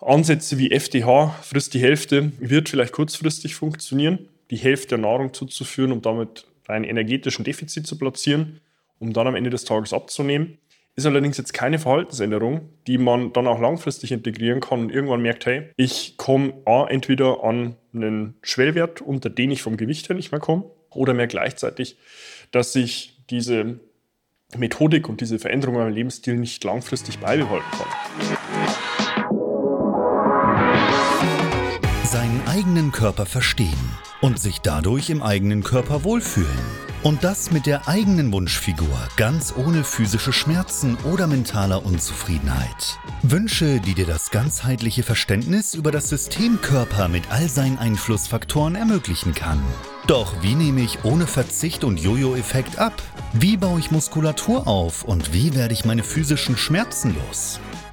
Ansätze wie FDH, frisst die Hälfte, wird vielleicht kurzfristig funktionieren, die Hälfte der Nahrung zuzuführen, um damit einen energetischen Defizit zu platzieren, um dann am Ende des Tages abzunehmen. Ist allerdings jetzt keine Verhaltensänderung, die man dann auch langfristig integrieren kann und irgendwann merkt, hey, ich komme entweder an einen Schwellwert, unter den ich vom Gewicht her nicht mehr komme, oder merke gleichzeitig, dass ich diese Methodik und diese Veränderung in meinem Lebensstil nicht langfristig beibehalten kann. Körper verstehen und sich dadurch im eigenen Körper wohlfühlen. Und das mit der eigenen Wunschfigur, ganz ohne physische Schmerzen oder mentaler Unzufriedenheit. Wünsche, die dir das ganzheitliche Verständnis über das System Körper mit all seinen Einflussfaktoren ermöglichen kann. Doch wie nehme ich ohne Verzicht und Jojo-Effekt ab? Wie baue ich Muskulatur auf und wie werde ich meine physischen Schmerzen los?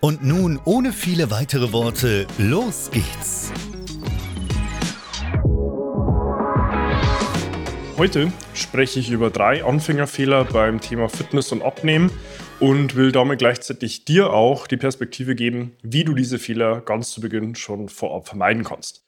Und nun, ohne viele weitere Worte, los geht's! Heute spreche ich über drei Anfängerfehler beim Thema Fitness und Abnehmen und will damit gleichzeitig dir auch die Perspektive geben, wie du diese Fehler ganz zu Beginn schon vorab vermeiden kannst.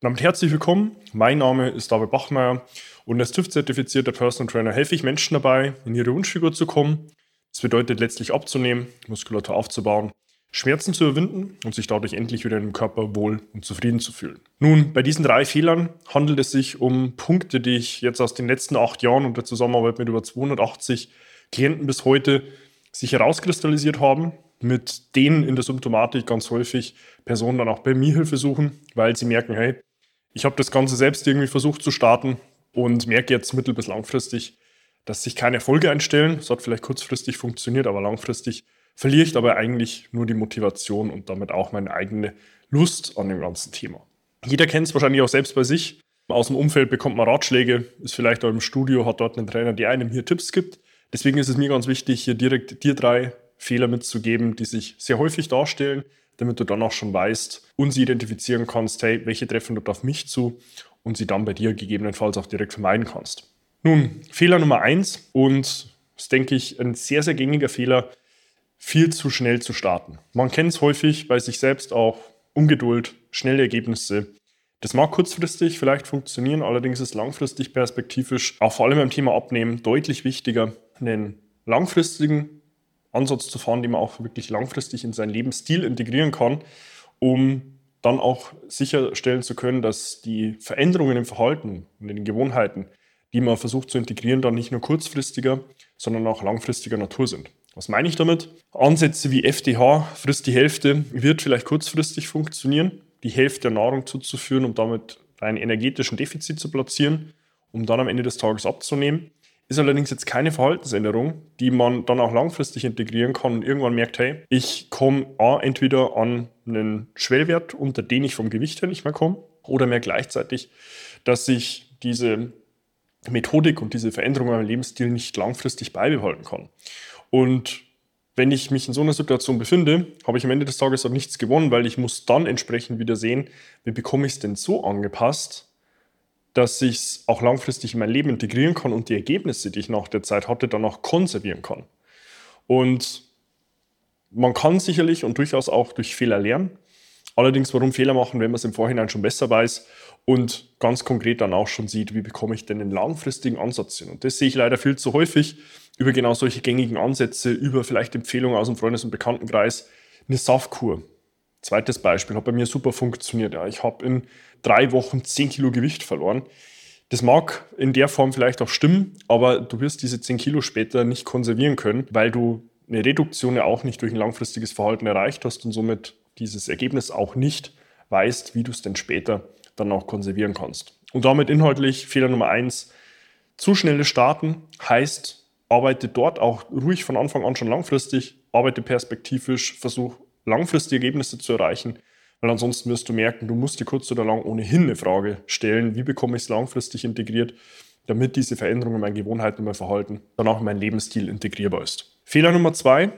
Und damit herzlich willkommen. Mein Name ist David Bachmeier und als TÜV-zertifizierter Personal Trainer helfe ich Menschen dabei, in ihre Wunschfigur zu kommen. Das bedeutet letztlich abzunehmen, Muskulatur aufzubauen Schmerzen zu überwinden und sich dadurch endlich wieder im Körper wohl und zufrieden zu fühlen. Nun, bei diesen drei Fehlern handelt es sich um Punkte, die ich jetzt aus den letzten acht Jahren und der Zusammenarbeit mit über 280 Klienten bis heute sich herauskristallisiert haben, mit denen in der Symptomatik ganz häufig Personen dann auch bei mir Hilfe suchen, weil sie merken, hey, ich habe das Ganze selbst irgendwie versucht zu starten und merke jetzt mittel- bis langfristig, dass sich keine Erfolge einstellen. Es hat vielleicht kurzfristig funktioniert, aber langfristig verliere ich dabei eigentlich nur die Motivation und damit auch meine eigene Lust an dem ganzen Thema. Jeder kennt es wahrscheinlich auch selbst bei sich. Aus dem Umfeld bekommt man Ratschläge, ist vielleicht auch im Studio, hat dort einen Trainer, der einem hier Tipps gibt. Deswegen ist es mir ganz wichtig, hier direkt dir drei Fehler mitzugeben, die sich sehr häufig darstellen, damit du dann auch schon weißt und sie identifizieren kannst, hey, welche treffen dort auf mich zu und sie dann bei dir gegebenenfalls auch direkt vermeiden kannst. Nun, Fehler Nummer eins und das denke ich ein sehr, sehr gängiger Fehler, viel zu schnell zu starten. Man kennt es häufig bei sich selbst auch, Ungeduld, schnelle Ergebnisse. Das mag kurzfristig vielleicht funktionieren, allerdings ist langfristig perspektivisch, auch vor allem beim Thema Abnehmen, deutlich wichtiger, einen langfristigen Ansatz zu fahren, den man auch wirklich langfristig in seinen Lebensstil integrieren kann, um dann auch sicherstellen zu können, dass die Veränderungen im Verhalten und in den Gewohnheiten, die man versucht zu integrieren, dann nicht nur kurzfristiger, sondern auch langfristiger Natur sind. Was meine ich damit? Ansätze wie FDH, frisst die Hälfte, wird vielleicht kurzfristig funktionieren, die Hälfte der Nahrung zuzuführen, um damit einen energetischen Defizit zu platzieren, um dann am Ende des Tages abzunehmen. Ist allerdings jetzt keine Verhaltensänderung, die man dann auch langfristig integrieren kann und irgendwann merkt, hey, ich komme entweder an einen Schwellwert, unter den ich vom Gewicht her nicht mehr komme, oder merke gleichzeitig, dass ich diese Methodik und diese Veränderung in meinem Lebensstil nicht langfristig beibehalten kann. Und wenn ich mich in so einer Situation befinde, habe ich am Ende des Tages auch nichts gewonnen, weil ich muss dann entsprechend wieder sehen, wie bekomme ich es denn so angepasst, dass ich es auch langfristig in mein Leben integrieren kann und die Ergebnisse, die ich nach der Zeit hatte, dann auch konservieren kann. Und man kann sicherlich und durchaus auch durch Fehler lernen. Allerdings, warum Fehler machen, wenn man es im Vorhinein schon besser weiß und ganz konkret dann auch schon sieht, wie bekomme ich denn einen langfristigen Ansatz hin. Und das sehe ich leider viel zu häufig, über genau solche gängigen Ansätze, über vielleicht Empfehlungen aus dem Freundes- und Bekanntenkreis, eine Saftkur. Zweites Beispiel, hat bei mir super funktioniert. Ja. Ich habe in drei Wochen 10 Kilo Gewicht verloren. Das mag in der Form vielleicht auch stimmen, aber du wirst diese 10 Kilo später nicht konservieren können, weil du eine Reduktion ja auch nicht durch ein langfristiges Verhalten erreicht hast und somit dieses Ergebnis auch nicht weißt, wie du es denn später dann auch konservieren kannst. Und damit inhaltlich Fehler Nummer eins: zu schnelles Starten heißt, arbeite dort auch ruhig von Anfang an schon langfristig, arbeite perspektivisch, versuch langfristige Ergebnisse zu erreichen, weil ansonsten wirst du merken, du musst dir kurz oder lang ohnehin eine Frage stellen, wie bekomme ich es langfristig integriert, damit diese Veränderungen in meinen Gewohnheiten und mein Verhalten dann auch in meinen Lebensstil integrierbar ist. Fehler Nummer zwei,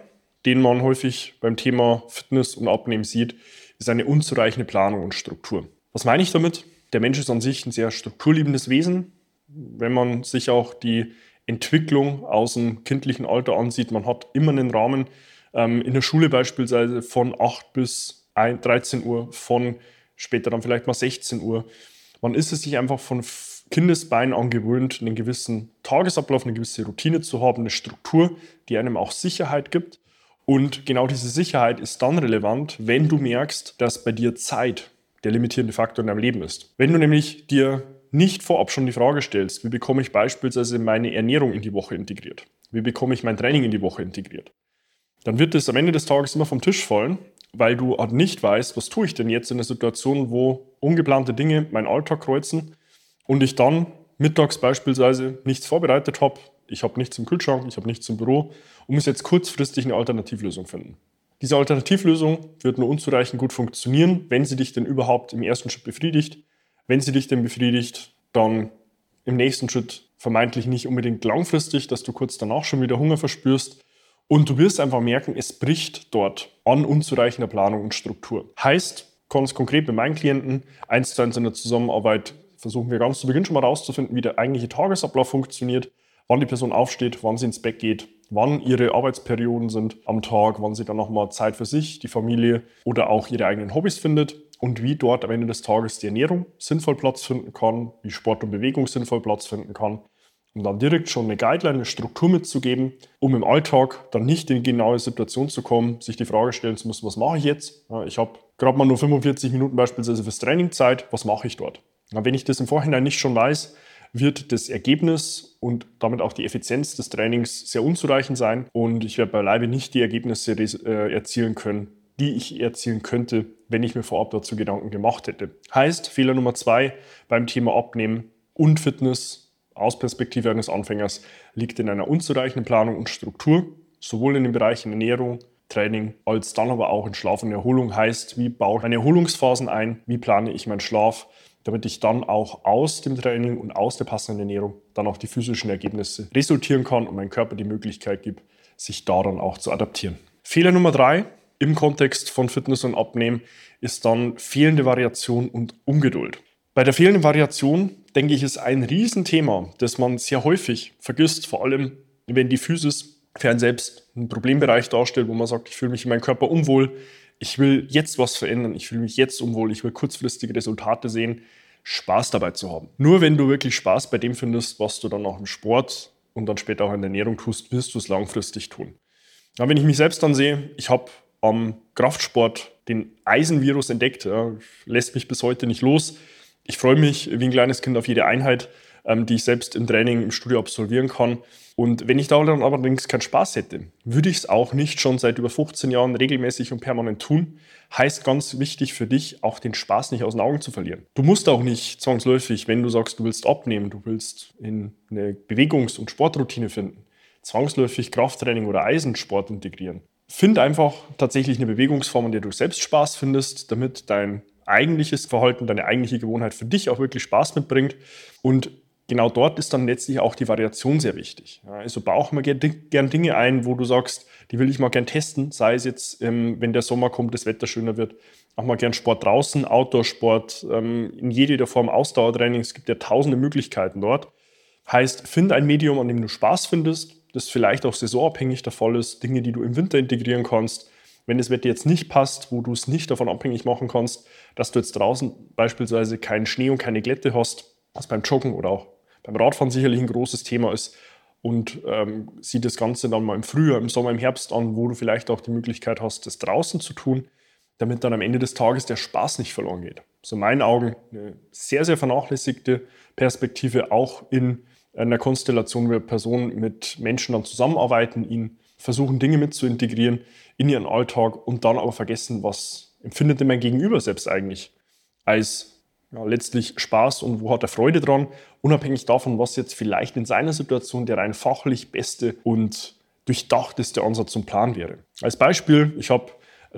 den man häufig beim Thema Fitness und Abnehmen sieht, ist eine unzureichende Planung und Struktur. Was meine ich damit? Der Mensch ist an sich ein sehr strukturliebendes Wesen. Wenn man sich auch die Entwicklung aus dem kindlichen Alter ansieht, man hat immer einen Rahmen, ähm, in der Schule beispielsweise von 8 bis 13 Uhr, von später dann vielleicht mal 16 Uhr. Man ist es sich einfach von Kindesbein an gewöhnt, einen gewissen Tagesablauf, eine gewisse Routine zu haben, eine Struktur, die einem auch Sicherheit gibt. Und genau diese Sicherheit ist dann relevant, wenn du merkst, dass bei dir Zeit der limitierende Faktor in deinem Leben ist. Wenn du nämlich dir nicht vorab schon die Frage stellst, wie bekomme ich beispielsweise meine Ernährung in die Woche integriert? Wie bekomme ich mein Training in die Woche integriert? Dann wird es am Ende des Tages immer vom Tisch fallen, weil du halt nicht weißt, was tue ich denn jetzt in einer Situation, wo ungeplante Dinge meinen Alltag kreuzen und ich dann mittags beispielsweise nichts vorbereitet habe, ich habe nichts im Kühlschrank, ich habe nichts im Büro und muss jetzt kurzfristig eine Alternativlösung finden. Diese Alternativlösung wird nur unzureichend gut funktionieren, wenn sie dich denn überhaupt im ersten Schritt befriedigt. Wenn sie dich denn befriedigt, dann im nächsten Schritt vermeintlich nicht unbedingt langfristig, dass du kurz danach schon wieder Hunger verspürst. Und du wirst einfach merken, es bricht dort an unzureichender Planung und Struktur. Heißt, ganz konkret bei meinen Klienten, eins zu eins in der Zusammenarbeit versuchen wir ganz zu Beginn schon mal rauszufinden, wie der eigentliche Tagesablauf funktioniert, wann die Person aufsteht, wann sie ins Bett geht, wann ihre Arbeitsperioden sind am Tag, wann sie dann nochmal Zeit für sich, die Familie oder auch ihre eigenen Hobbys findet und wie dort am Ende des Tages die Ernährung sinnvoll Platz finden kann, wie Sport und Bewegung sinnvoll Platz finden kann, um dann direkt schon eine Guideline, eine Struktur mitzugeben, um im Alltag dann nicht in die genaue Situation zu kommen, sich die Frage stellen zu müssen, was mache ich jetzt? Ich habe gerade mal nur 45 Minuten beispielsweise fürs Training Zeit, was mache ich dort? Wenn ich das im Vorhinein nicht schon weiß, wird das Ergebnis und damit auch die Effizienz des Trainings sehr unzureichend sein und ich werde beileibe nicht die Ergebnisse äh, erzielen können, die ich erzielen könnte, wenn ich mir vorab dazu Gedanken gemacht hätte. Heißt, Fehler Nummer zwei beim Thema Abnehmen und Fitness aus Perspektive eines Anfängers liegt in einer unzureichenden Planung und Struktur, sowohl in den Bereichen Ernährung, Training, als dann aber auch in Schlaf und Erholung. Heißt, wie baue ich meine Erholungsphasen ein, wie plane ich meinen Schlaf, damit ich dann auch aus dem Training und aus der passenden Ernährung dann auch die physischen Ergebnisse resultieren kann und meinem Körper die Möglichkeit gibt, sich daran auch zu adaptieren. Fehler Nummer drei im Kontext von Fitness und Abnehmen ist dann fehlende Variation und Ungeduld. Bei der fehlenden Variation, denke ich, ist ein Riesenthema, das man sehr häufig vergisst, vor allem wenn die Physis für einen selbst einen Problembereich darstellt, wo man sagt, ich fühle mich in meinem Körper unwohl, ich will jetzt was verändern, ich fühle mich jetzt unwohl, ich will kurzfristige Resultate sehen, Spaß dabei zu haben. Nur wenn du wirklich Spaß bei dem findest, was du dann auch im Sport und dann später auch in der Ernährung tust, wirst du es langfristig tun. Aber wenn ich mich selbst dann sehe, ich habe am Kraftsport den Eisenvirus entdeckt, ja, lässt mich bis heute nicht los. Ich freue mich wie ein kleines Kind auf jede Einheit, die ich selbst im Training, im Studio absolvieren kann. Und wenn ich da dann allerdings keinen Spaß hätte, würde ich es auch nicht schon seit über 15 Jahren regelmäßig und permanent tun. Heißt ganz wichtig für dich, auch den Spaß nicht aus den Augen zu verlieren. Du musst auch nicht zwangsläufig, wenn du sagst, du willst abnehmen, du willst in eine Bewegungs- und Sportroutine finden, zwangsläufig Krafttraining oder Eisensport integrieren. Find einfach tatsächlich eine Bewegungsform, in der du selbst Spaß findest, damit dein eigentliches Verhalten, deine eigentliche Gewohnheit für dich auch wirklich Spaß mitbringt. Und genau dort ist dann letztlich auch die Variation sehr wichtig. also bauch mal gern Dinge ein, wo du sagst, die will ich mal gern testen, sei es jetzt, ähm, wenn der Sommer kommt, das Wetter schöner wird, auch mal gern Sport draußen, Outdoor-Sport, ähm, in jeder Form Ausdauertraining. Es gibt ja tausende Möglichkeiten dort. Heißt, find ein Medium, an dem du Spaß findest, das vielleicht auch saisonabhängig der Fall ist, Dinge, die du im Winter integrieren kannst. Wenn das Wetter jetzt nicht passt, wo du es nicht davon abhängig machen kannst, dass du jetzt draußen beispielsweise keinen Schnee und keine Glätte hast, was beim Joggen oder auch beim Radfahren sicherlich ein großes Thema ist. Und ähm, sieh das Ganze dann mal im Frühjahr, im Sommer, im Herbst an, wo du vielleicht auch die Möglichkeit hast, das draußen zu tun, damit dann am Ende des Tages der Spaß nicht verloren geht. So in meinen Augen eine sehr, sehr vernachlässigte Perspektive, auch in einer Konstellation, wo Personen mit Menschen dann zusammenarbeiten, ihnen versuchen Dinge mit zu integrieren in ihren Alltag und dann aber vergessen, was empfindet denn mein Gegenüber selbst eigentlich als ja, letztlich Spaß und wo hat er Freude dran, unabhängig davon, was jetzt vielleicht in seiner Situation der rein fachlich beste und durchdachteste Ansatz zum Plan wäre. Als Beispiel, ich habe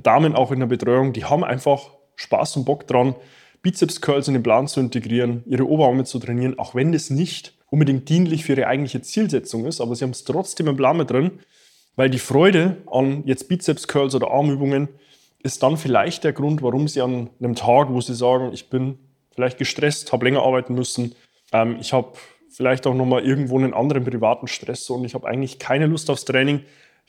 Damen auch in der Betreuung, die haben einfach Spaß und Bock dran, Bizeps-Curls in den Plan zu integrieren, ihre Oberarme zu trainieren, auch wenn das nicht unbedingt dienlich für ihre eigentliche Zielsetzung ist, aber sie haben es trotzdem im Plan mit drin, weil die Freude an jetzt Bizeps-Curls oder Armübungen ist dann vielleicht der Grund, warum sie an einem Tag, wo sie sagen, ich bin vielleicht gestresst, habe länger arbeiten müssen, ähm, ich habe vielleicht auch nochmal irgendwo einen anderen privaten Stress und ich habe eigentlich keine Lust aufs Training,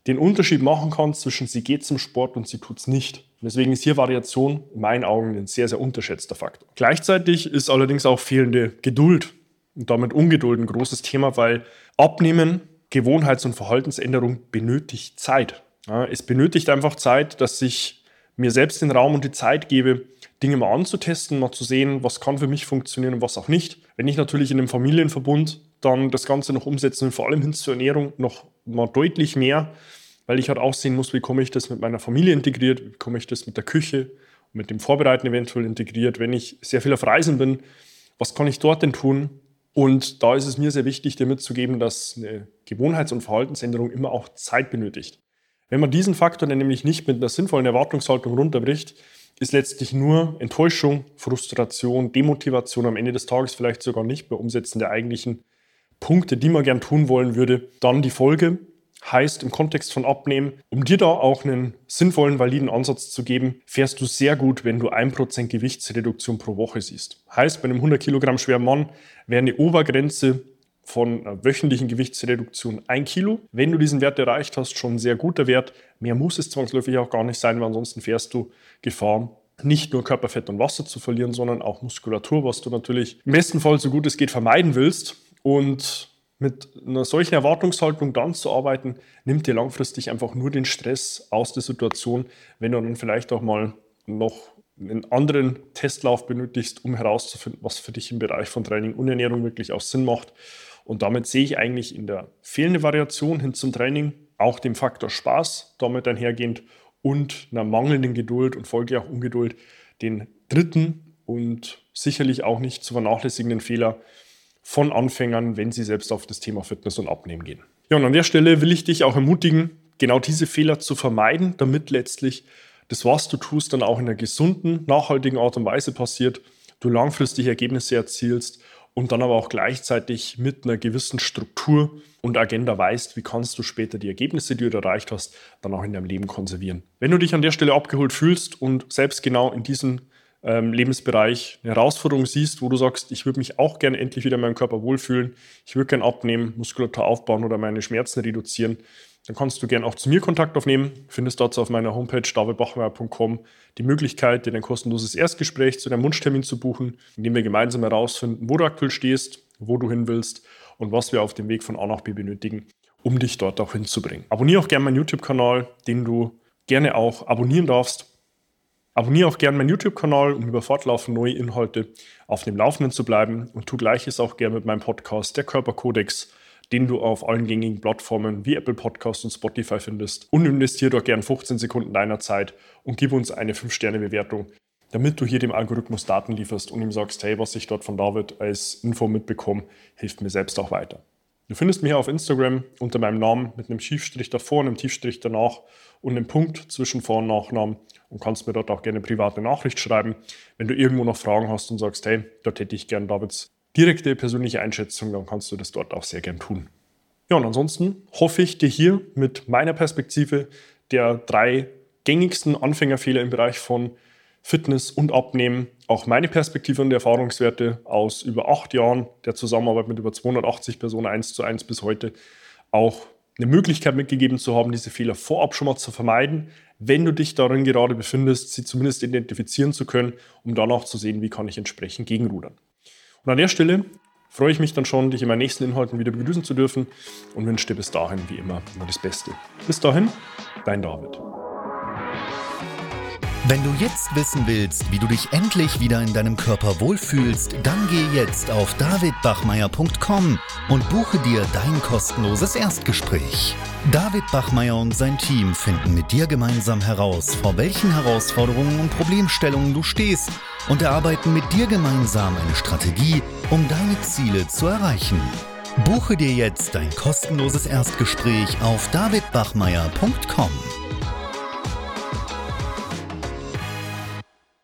den Unterschied machen kann zwischen sie geht zum Sport und sie tut es nicht. deswegen ist hier Variation in meinen Augen ein sehr, sehr unterschätzter Faktor. Gleichzeitig ist allerdings auch fehlende Geduld und damit Ungeduld ein großes Thema, weil Abnehmen, Gewohnheits- und Verhaltensänderung benötigt Zeit. Ja, es benötigt einfach Zeit, dass ich mir selbst den Raum und die Zeit gebe, Dinge mal anzutesten, mal zu sehen, was kann für mich funktionieren und was auch nicht. Wenn ich natürlich in einem Familienverbund dann das Ganze noch umsetzen will, vor allem hin zur Ernährung noch mal deutlich mehr, weil ich halt auch sehen muss, wie komme ich das mit meiner Familie integriert, wie komme ich das mit der Küche, mit dem Vorbereiten eventuell integriert, wenn ich sehr viel auf Reisen bin, was kann ich dort denn tun? Und da ist es mir sehr wichtig, dir mitzugeben, dass eine Gewohnheits- und Verhaltensänderung immer auch Zeit benötigt. Wenn man diesen Faktor dann nämlich nicht mit einer sinnvollen Erwartungshaltung runterbricht, ist letztlich nur Enttäuschung, Frustration, Demotivation am Ende des Tages vielleicht sogar nicht bei Umsetzen der eigentlichen Punkte, die man gern tun wollen würde, dann die Folge heißt im Kontext von Abnehmen, um dir da auch einen sinnvollen, validen Ansatz zu geben, fährst du sehr gut, wenn du 1% Gewichtsreduktion pro Woche siehst. Heißt, bei einem 100 Kilogramm schweren Mann wäre eine Obergrenze von einer wöchentlichen Gewichtsreduktion 1 Kilo. Wenn du diesen Wert erreicht hast, schon ein sehr guter Wert. Mehr muss es zwangsläufig auch gar nicht sein, weil ansonsten fährst du Gefahr, nicht nur Körperfett und Wasser zu verlieren, sondern auch Muskulatur, was du natürlich im besten Fall so gut es geht vermeiden willst. Und mit einer solchen Erwartungshaltung dann zu arbeiten, nimmt dir langfristig einfach nur den Stress aus der Situation, wenn du dann vielleicht auch mal noch einen anderen Testlauf benötigst, um herauszufinden, was für dich im Bereich von Training und Ernährung wirklich auch Sinn macht. Und damit sehe ich eigentlich in der fehlenden Variation hin zum Training auch dem Faktor Spaß damit einhergehend und einer mangelnden Geduld und folglich auch Ungeduld den dritten und sicherlich auch nicht zu vernachlässigenden Fehler, von Anfängern, wenn sie selbst auf das Thema Fitness und Abnehmen gehen. Ja, und an der Stelle will ich dich auch ermutigen, genau diese Fehler zu vermeiden, damit letztlich das, was du tust, dann auch in einer gesunden, nachhaltigen Art und Weise passiert, du langfristig Ergebnisse erzielst und dann aber auch gleichzeitig mit einer gewissen Struktur und Agenda weißt, wie kannst du später die Ergebnisse, die du erreicht hast, dann auch in deinem Leben konservieren. Wenn du dich an der Stelle abgeholt fühlst und selbst genau in diesen ähm, Lebensbereich eine Herausforderung siehst, wo du sagst, ich würde mich auch gerne endlich wieder in meinem Körper wohlfühlen, ich würde gerne abnehmen, Muskulatur aufbauen oder meine Schmerzen reduzieren, dann kannst du gerne auch zu mir Kontakt aufnehmen. Findest dazu auf meiner Homepage davidbachmeier.com die Möglichkeit, dir ein kostenloses Erstgespräch zu deinem Wunschtermin zu buchen, indem wir gemeinsam herausfinden, wo du aktuell stehst, wo du hin willst und was wir auf dem Weg von A nach B benötigen, um dich dort auch hinzubringen. Abonniere auch gerne meinen YouTube-Kanal, den du gerne auch abonnieren darfst Abonniere auch gerne meinen YouTube-Kanal, um über fortlaufend neue Inhalte auf dem Laufenden zu bleiben und tu gleiches auch gerne mit meinem Podcast, der Körperkodex, den du auf allen gängigen Plattformen wie Apple Podcast und Spotify findest. Und investiere doch gerne 15 Sekunden deiner Zeit und gib uns eine 5-Sterne-Bewertung, damit du hier dem Algorithmus Daten lieferst und ihm sagst, hey, was ich dort von David als Info mitbekomme, hilft mir selbst auch weiter. Du findest mich auf Instagram unter meinem Namen mit einem Schiefstrich davor, einem Tiefstrich danach und einem Punkt zwischen Vor- und Nachnamen und kannst mir dort auch gerne private Nachricht schreiben. Wenn du irgendwo noch Fragen hast und sagst, hey, dort hätte ich gerne Davids direkte persönliche Einschätzung, dann kannst du das dort auch sehr gern tun. Ja, und ansonsten hoffe ich dir hier mit meiner Perspektive der drei gängigsten Anfängerfehler im Bereich von Fitness und Abnehmen auch meine Perspektive und Erfahrungswerte aus über acht Jahren der Zusammenarbeit mit über 280 Personen eins zu eins bis heute auch eine Möglichkeit mitgegeben zu haben, diese Fehler vorab schon mal zu vermeiden, wenn du dich darin gerade befindest, sie zumindest identifizieren zu können, um dann auch zu sehen, wie kann ich entsprechend gegenrudern. Und an der Stelle freue ich mich dann schon, dich in meinen nächsten Inhalten wieder begrüßen zu dürfen und wünsche dir bis dahin wie immer nur das Beste. Bis dahin, dein David. Wenn du jetzt wissen willst, wie du dich endlich wieder in deinem Körper wohlfühlst, dann geh jetzt auf davidbachmeier.com und buche dir dein kostenloses Erstgespräch. David Bachmeier und sein Team finden mit dir gemeinsam heraus, vor welchen Herausforderungen und Problemstellungen du stehst und erarbeiten mit dir gemeinsam eine Strategie, um deine Ziele zu erreichen. Buche dir jetzt dein kostenloses Erstgespräch auf davidbachmeier.com.